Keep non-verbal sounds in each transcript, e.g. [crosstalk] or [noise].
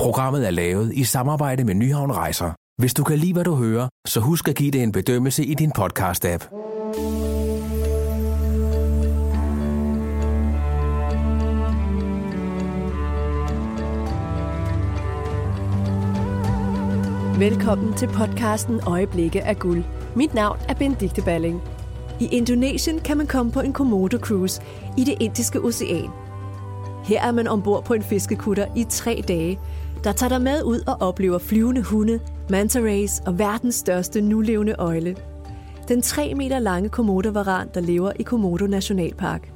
Programmet er lavet i samarbejde med Nyhavn Rejser. Hvis du kan lide, hvad du hører, så husk at give det en bedømmelse i din podcast-app. Velkommen til podcasten Øjeblikke af guld. Mit navn er Benedikte Balling. I Indonesien kan man komme på en Komodo-cruise i det indiske ocean. Her er man ombord på en fiskekutter i tre dage, der tager dig med ud og oplever flyvende hunde, manta rays og verdens største nulevende øjle. Den 3 meter lange komodovaran, der lever i Komodo Nationalpark.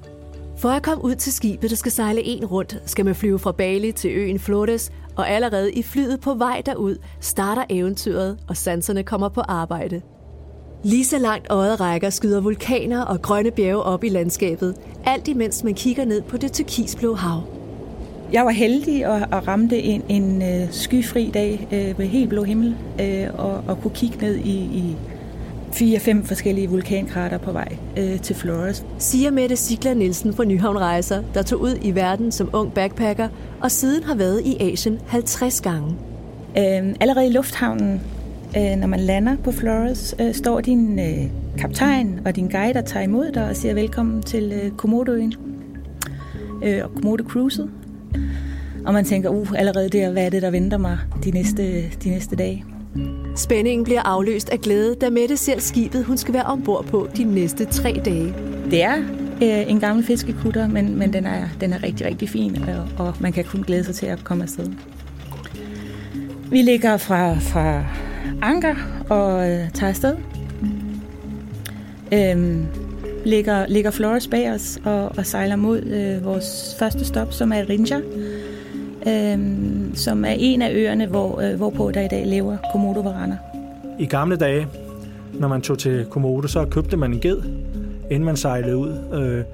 For at komme ud til skibet, der skal sejle en rundt, skal man flyve fra Bali til øen Flores, og allerede i flyet på vej derud starter eventyret, og sanserne kommer på arbejde. Lige så langt øjet rækker skyder vulkaner og grønne bjerge op i landskabet, alt imens man kigger ned på det turkisblå hav. Jeg var heldig at, at ramte en, en uh, skyfri dag uh, med helt blå himmel uh, og, og kunne kigge ned i, i fire-fem forskellige vulkankrater på vej uh, til Flores. Siger Mette Sigler Nielsen fra Nyhavn Rejser, der tog ud i verden som ung backpacker og siden har været i Asien 50 gange. Uh, allerede i lufthavnen Øh, når man lander på Flores, øh, står din øh, kaptajn og din guide og tager imod dig og siger velkommen til Komodoøen og Komodo Cruiset. Og man tænker, uh, allerede der, hvad er det, der venter mig de næste, de næste dage? Spændingen bliver afløst af glæde, da Mette ser skibet, hun skal være ombord på de næste tre dage. Det er øh, en gammel fiskekutter, men, men den, er, den er rigtig, rigtig fin, og, og man kan kun glæde sig til at komme afsted. Vi ligger fra, fra anker og øh, tager afsted. Øhm, ligger, ligger Flores bag os og, og sejler mod øh, vores første stop, som er Rinja, øh, som er en af øerne, hvor, øh, hvorpå der i dag lever komodo-varaner. I gamle dage, når man tog til Komodo, så købte man en ged, inden man sejlede ud. Øh,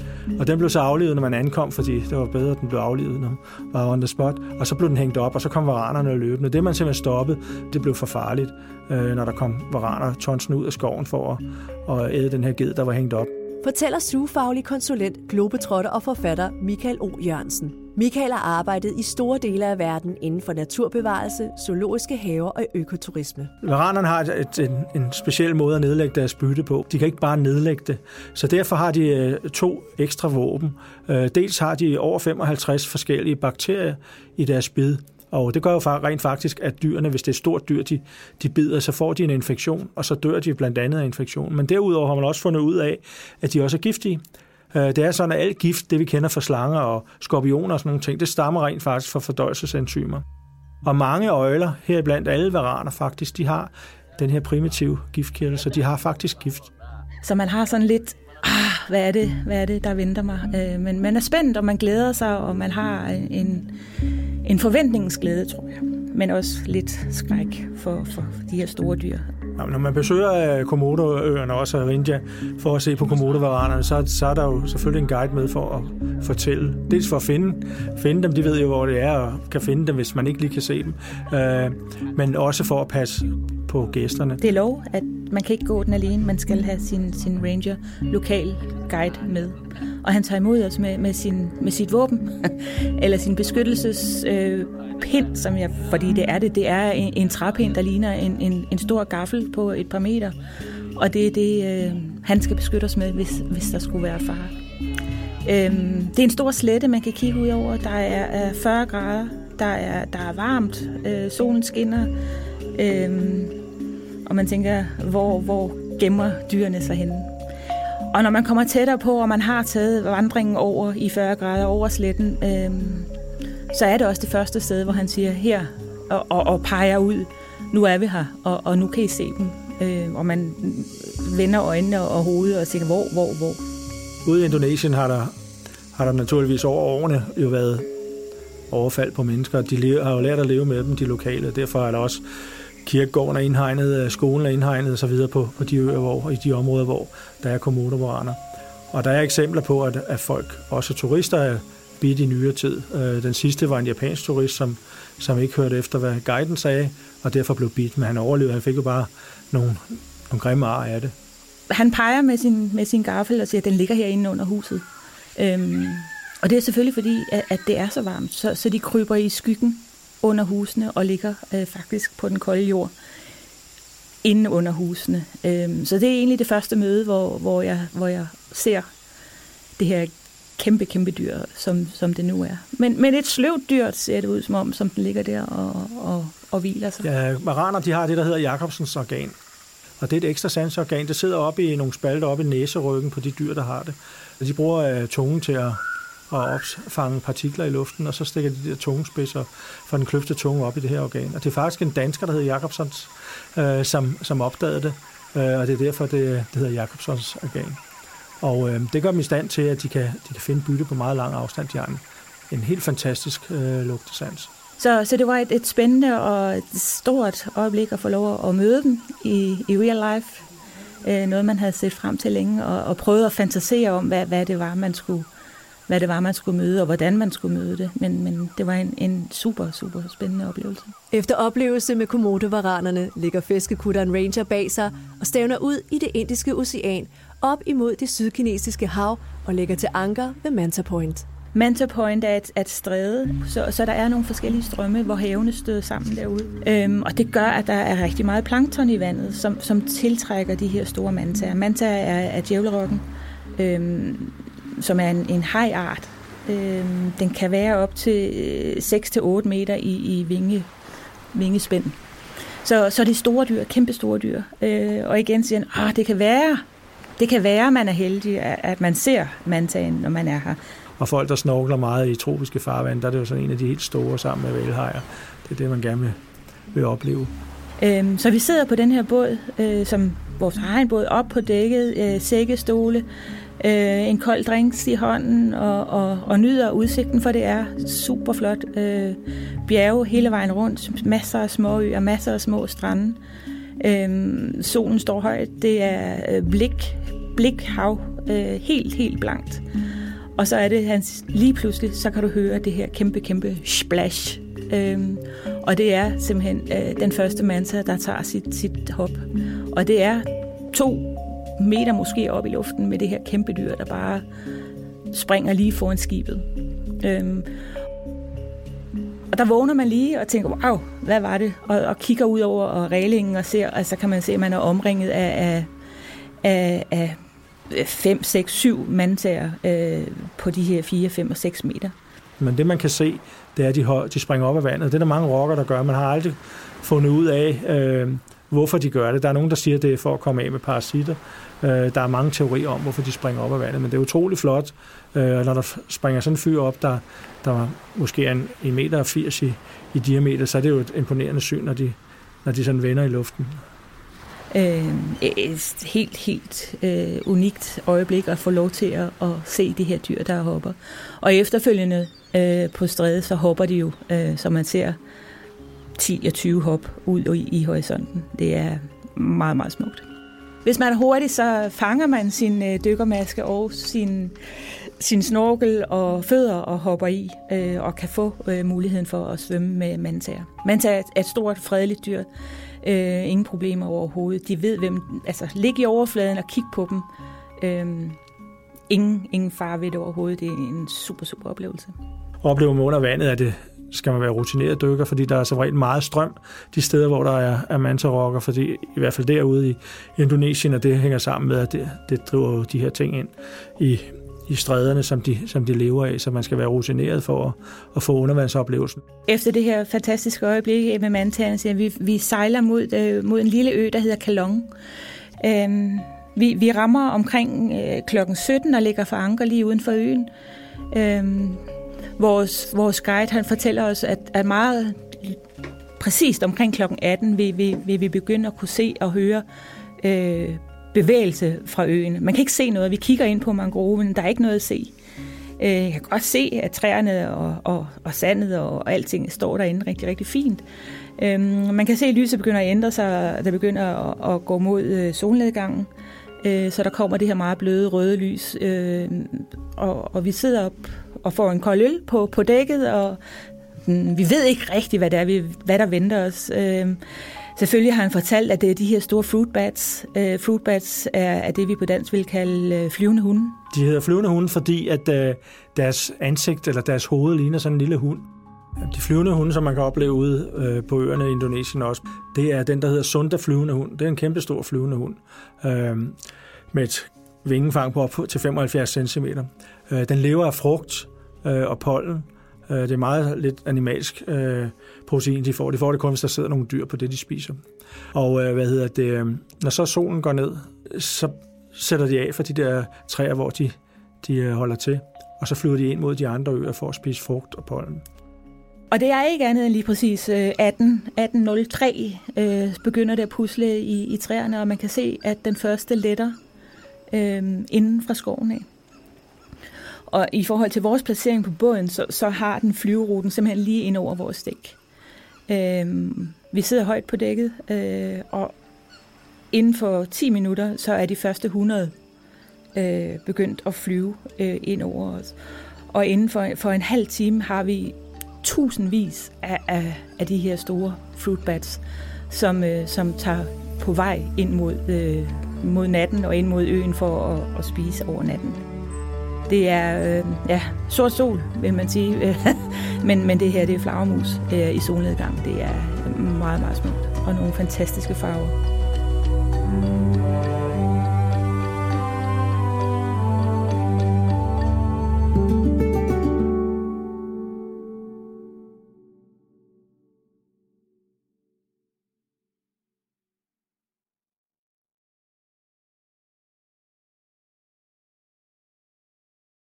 og den blev så aflevet, når man ankom, fordi det var bedre, at den blev aflevet, når man var on the spot. Og så blev den hængt op, og så kom varanerne løbende. Det man simpelthen stoppede, det blev for farligt, øh, når der kom varaner tonsen ud af skoven for at, at æde den her ged, der var hængt op fortæller sugefaglig konsulent, globetrotter og forfatter Michael O. Jørgensen. Michael har arbejdet i store dele af verden inden for naturbevarelse, zoologiske haver og økoturisme. Varanerne har et, en, en speciel måde at nedlægge deres bytte på. De kan ikke bare nedlægge det. Så derfor har de øh, to ekstra våben. Øh, dels har de over 55 forskellige bakterier i deres bid, og det gør jo rent faktisk, at dyrene, hvis det er stort dyr, de, de bider, så får de en infektion, og så dør de blandt andet af infektion. Men derudover har man også fundet ud af, at de også er giftige. Øh, det er sådan, at alt gift, det vi kender fra slanger og skorpioner og sådan nogle ting, det stammer rent faktisk fra fordøjelsesenzymer. Og mange øjler, heriblandt alle varaner faktisk, de har den her primitive giftkirtel, så de har faktisk gift. Så man har sådan lidt, ah, hvad er det, hvad er det der venter mig? Øh, men man er spændt, og man glæder sig, og man har en, en forventningsglæde, tror jeg. Men også lidt skræk for, for de her store dyr. Når man besøger øh, Komodoøerne, også Rinja, for at se på komodovaranerne, så, så er der jo selvfølgelig en guide med for at fortælle. Dels for at finde, finde dem, de ved jo, hvor det er, og kan finde dem, hvis man ikke lige kan se dem. Øh, men også for at passe på gæsterne. Det er lov, at man kan ikke gå den alene. Man skal have sin, sin ranger, lokal guide med. Og han tager imod os med, med, sin, med sit våben, [laughs] eller sin beskyttelses øh, pind, som jeg, fordi det er det, det er en, en træpind, der ligner en, en, en stor gaffel på et par meter. Og det er det, øh, han skal beskytte os med, hvis, hvis der skulle være far. Øhm, det er en stor slette, man kan kigge ud over. Der er, er 40 grader, der er, der er varmt, øh, solen skinner. Øhm, og man tænker, hvor, hvor gemmer dyrene sig henne? Og når man kommer tættere på, og man har taget vandringen over i 40 grader over sletten, øhm, så er det også det første sted, hvor han siger her og, og, og peger ud, nu er vi her, og, og nu kan I se dem. Øh, og man vender øjnene og hovedet og tænker, hvor, hvor, hvor. Ude i Indonesien har der, har der naturligvis over årene jo været overfald på mennesker. De har jo lært at leve med dem, de lokale. Derfor er der også kirkegården er indhegnet, øh, skolen er indhegnet osv. På, på de øer, hvor, i de områder, hvor der er kommuner, Og der er eksempler på, at, at folk, også turister, er bidt i nyere tid. Øh, den sidste var en japansk turist, som, som ikke hørte efter, hvad guiden sagde, og derfor blev bidt, men han overlevede. Han fik jo bare nogle, nogle grimme ar af det. Han peger med sin, med sin gaffel og siger, at den ligger herinde under huset. Øhm, og det er selvfølgelig fordi, at, at det er så varmt, så, så de kryber i skyggen under husene og ligger øh, faktisk på den kolde jord inde under husene. Øhm, så det er egentlig det første møde, hvor, hvor, jeg, hvor jeg ser det her kæmpe, kæmpe dyr, som, som det nu er. Men, men et sløvt dyr ser det ud som om, som den ligger der og, og, og hviler sig. Ja, maraner de har det, der hedder Jacobsens organ. Og det er et ekstra sansorgan. Det sidder oppe i nogle spalter oppe i næseryggen på de dyr, der har det. Og de bruger øh, tungen til at, at opfange partikler i luften, og så stikker de der tungespidser fra den kløfte tunge op i det her organ. Og det er faktisk en dansker, der hedder Jacobsons, øh, som, som opdagede det. øh, og det er derfor, det, det hedder Jacobsons organ. Og øh, det gør dem i stand til, at de kan, de kan finde bytte på meget lang afstand. De har en, en helt fantastisk øh, lugtesans. Så, så det var et, et spændende og et stort øjeblik at få lov at møde dem i, i real life. Øh, noget, man havde set frem til længe, og, og prøvet at fantasere om, hvad, hvad det var, man skulle hvad det var, man skulle møde, og hvordan man skulle møde det. Men, men det var en, en super, super spændende oplevelse. Efter oplevelse med komodovaranerne ligger fiskekutteren Ranger bag sig og stævner ud i det indiske ocean, op imod det sydkinesiske hav og lægger til anker ved Manta Point. Manta Point er et, et stræde, så, så der er nogle forskellige strømme, hvor havene støder sammen derude. Øhm, og det gør, at der er rigtig meget plankton i vandet, som, som tiltrækker de her store mantaer. Manta er, er djævlerokken, øhm, som er en, en hajart. Øhm, den kan være op til 6-8 meter i, i vinge, vingespænd. Så, så det er store dyr, kæmpe store dyr. Øh, og igen siger han, ah, det kan være, det kan være, at man er heldig, at man ser mantagen, når man er her. Og folk, der snorkler meget i tropiske farvand, der er det jo sådan en af de helt store sammen med vælhajer. Det er det, man gerne vil, vil opleve. Øhm, så vi sidder på den her båd, øh, som vores egen båd, op på dækket, øh, sækkestole, øh, en kold drinks i hånden og, og, og nyder udsigten, for det er super flot. Øh, bjerge hele vejen rundt, masser af små øer, masser af små strande. Øh, solen står højt, det er øh, blik, blikhav, øh, helt, helt blankt. Og så er det hans, lige pludselig, så kan du høre det her kæmpe, kæmpe splash. Øhm, og det er simpelthen øh, den første manta, der tager sit, sit hop. Og det er to meter måske op i luften med det her kæmpe dyr, der bare springer lige foran skibet. Øhm, og der vågner man lige og tænker, wow, hvad var det? Og, og kigger ud over og reglingen og ser, altså kan man se, at man er omringet af, af, af, af 5, 6, 7 mandtager øh, på de her 4, 5 og 6 meter. Men det man kan se, det er, at de, de springer op af vandet. Det er der mange rocker, der gør. Man har aldrig fundet ud af, øh, hvorfor de gør det. Der er nogen, der siger, at det er for at komme af med parasitter. Øh, der er mange teorier om, hvorfor de springer op af vandet, men det er utrolig flot, øh, når der springer sådan en fyr op, der, der måske er en, en meter 80 i, i diameter, så er det jo et imponerende syn, når de, når de sådan vender i luften. Øh, et helt, helt øh, unikt øjeblik at få lov til at, at se de her dyr, der hopper. Og efterfølgende øh, på strædet, så hopper de jo, øh, som man ser, 10 og 20 hop ud i, i horisonten. Det er meget, meget smukt. Hvis man er hurtig, så fanger man sin øh, dykkermaske og sin, sin snorkel og fødder og hopper i øh, og kan få øh, muligheden for at svømme med mantager. Mantager er et stort, fredeligt dyr. Øh, ingen problemer overhovedet. De ved, hvem... Altså, ligge i overfladen og kigge på dem. Øh, ingen, ingen far ved det overhovedet. Det er en super, super oplevelse. Oplever man under vandet, er det skal man være rutineret dykker, fordi der er så regel meget strøm de steder, hvor der er, er mantarokker, fordi i hvert fald derude i Indonesien, og det hænger sammen med, at det, det driver jo de her ting ind i, i stræderne, som de, som de lever af, så man skal være rutineret for at, at få undervandsoplevelsen. Efter det her fantastiske øjeblik med mantaerne, siger vi, vi sejler mod, øh, mod en lille ø, der hedder Kalong. Øhm, vi, vi rammer omkring øh, klokken 17 og ligger for anker lige uden for øen. Øhm, Vores, vores guide han fortæller os, at, at meget præcist omkring kl. 18 vil, vil, vil vi begynde at kunne se og høre øh, bevægelse fra øen. Man kan ikke se noget. Vi kigger ind på mangroven, der er ikke noget at se. Øh, jeg kan godt se, at træerne og, og, og sandet og og alting står derinde rigtig, rigtig fint. Øh, man kan se, at lyset begynder at ændre sig, der begynder at, at gå mod øh, solnedgangen. Øh, så der kommer det her meget bløde røde lys, øh, og, og vi sidder op og får en kold øl på, på dækket, og mm, vi ved ikke rigtigt, hvad, det er, vi, hvad der venter os. Øh, selvfølgelig har han fortalt, at det er de her store fruit bats. Øh, fruit bats er, er det, vi på dansk vil kalde øh, flyvende hunde. De hedder flyvende hunde, fordi at øh, deres ansigt eller deres hoved ligner sådan en lille hund. De flyvende hunde, som man kan opleve ude øh, på øerne i Indonesien også, det er den, der hedder Sunda flyvende hund. Det er en kæmpe stor flyvende hund øh, med et vingefang på op til 75 cm. Øh, den lever af frugt øh, og pollen. Øh, det er meget lidt animalsk øh, protein, de får. De får det kun, hvis der sidder nogle dyr på det, de spiser. Og øh, hvad hedder det, øh, når så solen går ned, så sætter de af for de der træer, hvor de, de øh, holder til. Og så flyver de ind mod de andre øer for at spise frugt og pollen. Og det er ikke andet end lige præcis øh, 18, 18.03 øh, begynder det at pusle i, i træerne, og man kan se, at den første letter øh, inden fra skoven af. Og i forhold til vores placering på båden, så, så har den flyveruten simpelthen lige ind over vores dæk. Øh, vi sidder højt på dækket, øh, og inden for 10 minutter, så er de første 100 øh, begyndt at flyve øh, ind over os. Og inden for, for en halv time har vi tusindvis af, af, af de her store fruit bats, som, øh, som tager på vej ind mod, øh, mod natten og ind mod øen for at, at spise over natten. Det er øh, ja, sort sol, vil man sige, [laughs] men, men det her det er flagermus øh, i solnedgang. Det er meget, meget smukt og nogle fantastiske farver.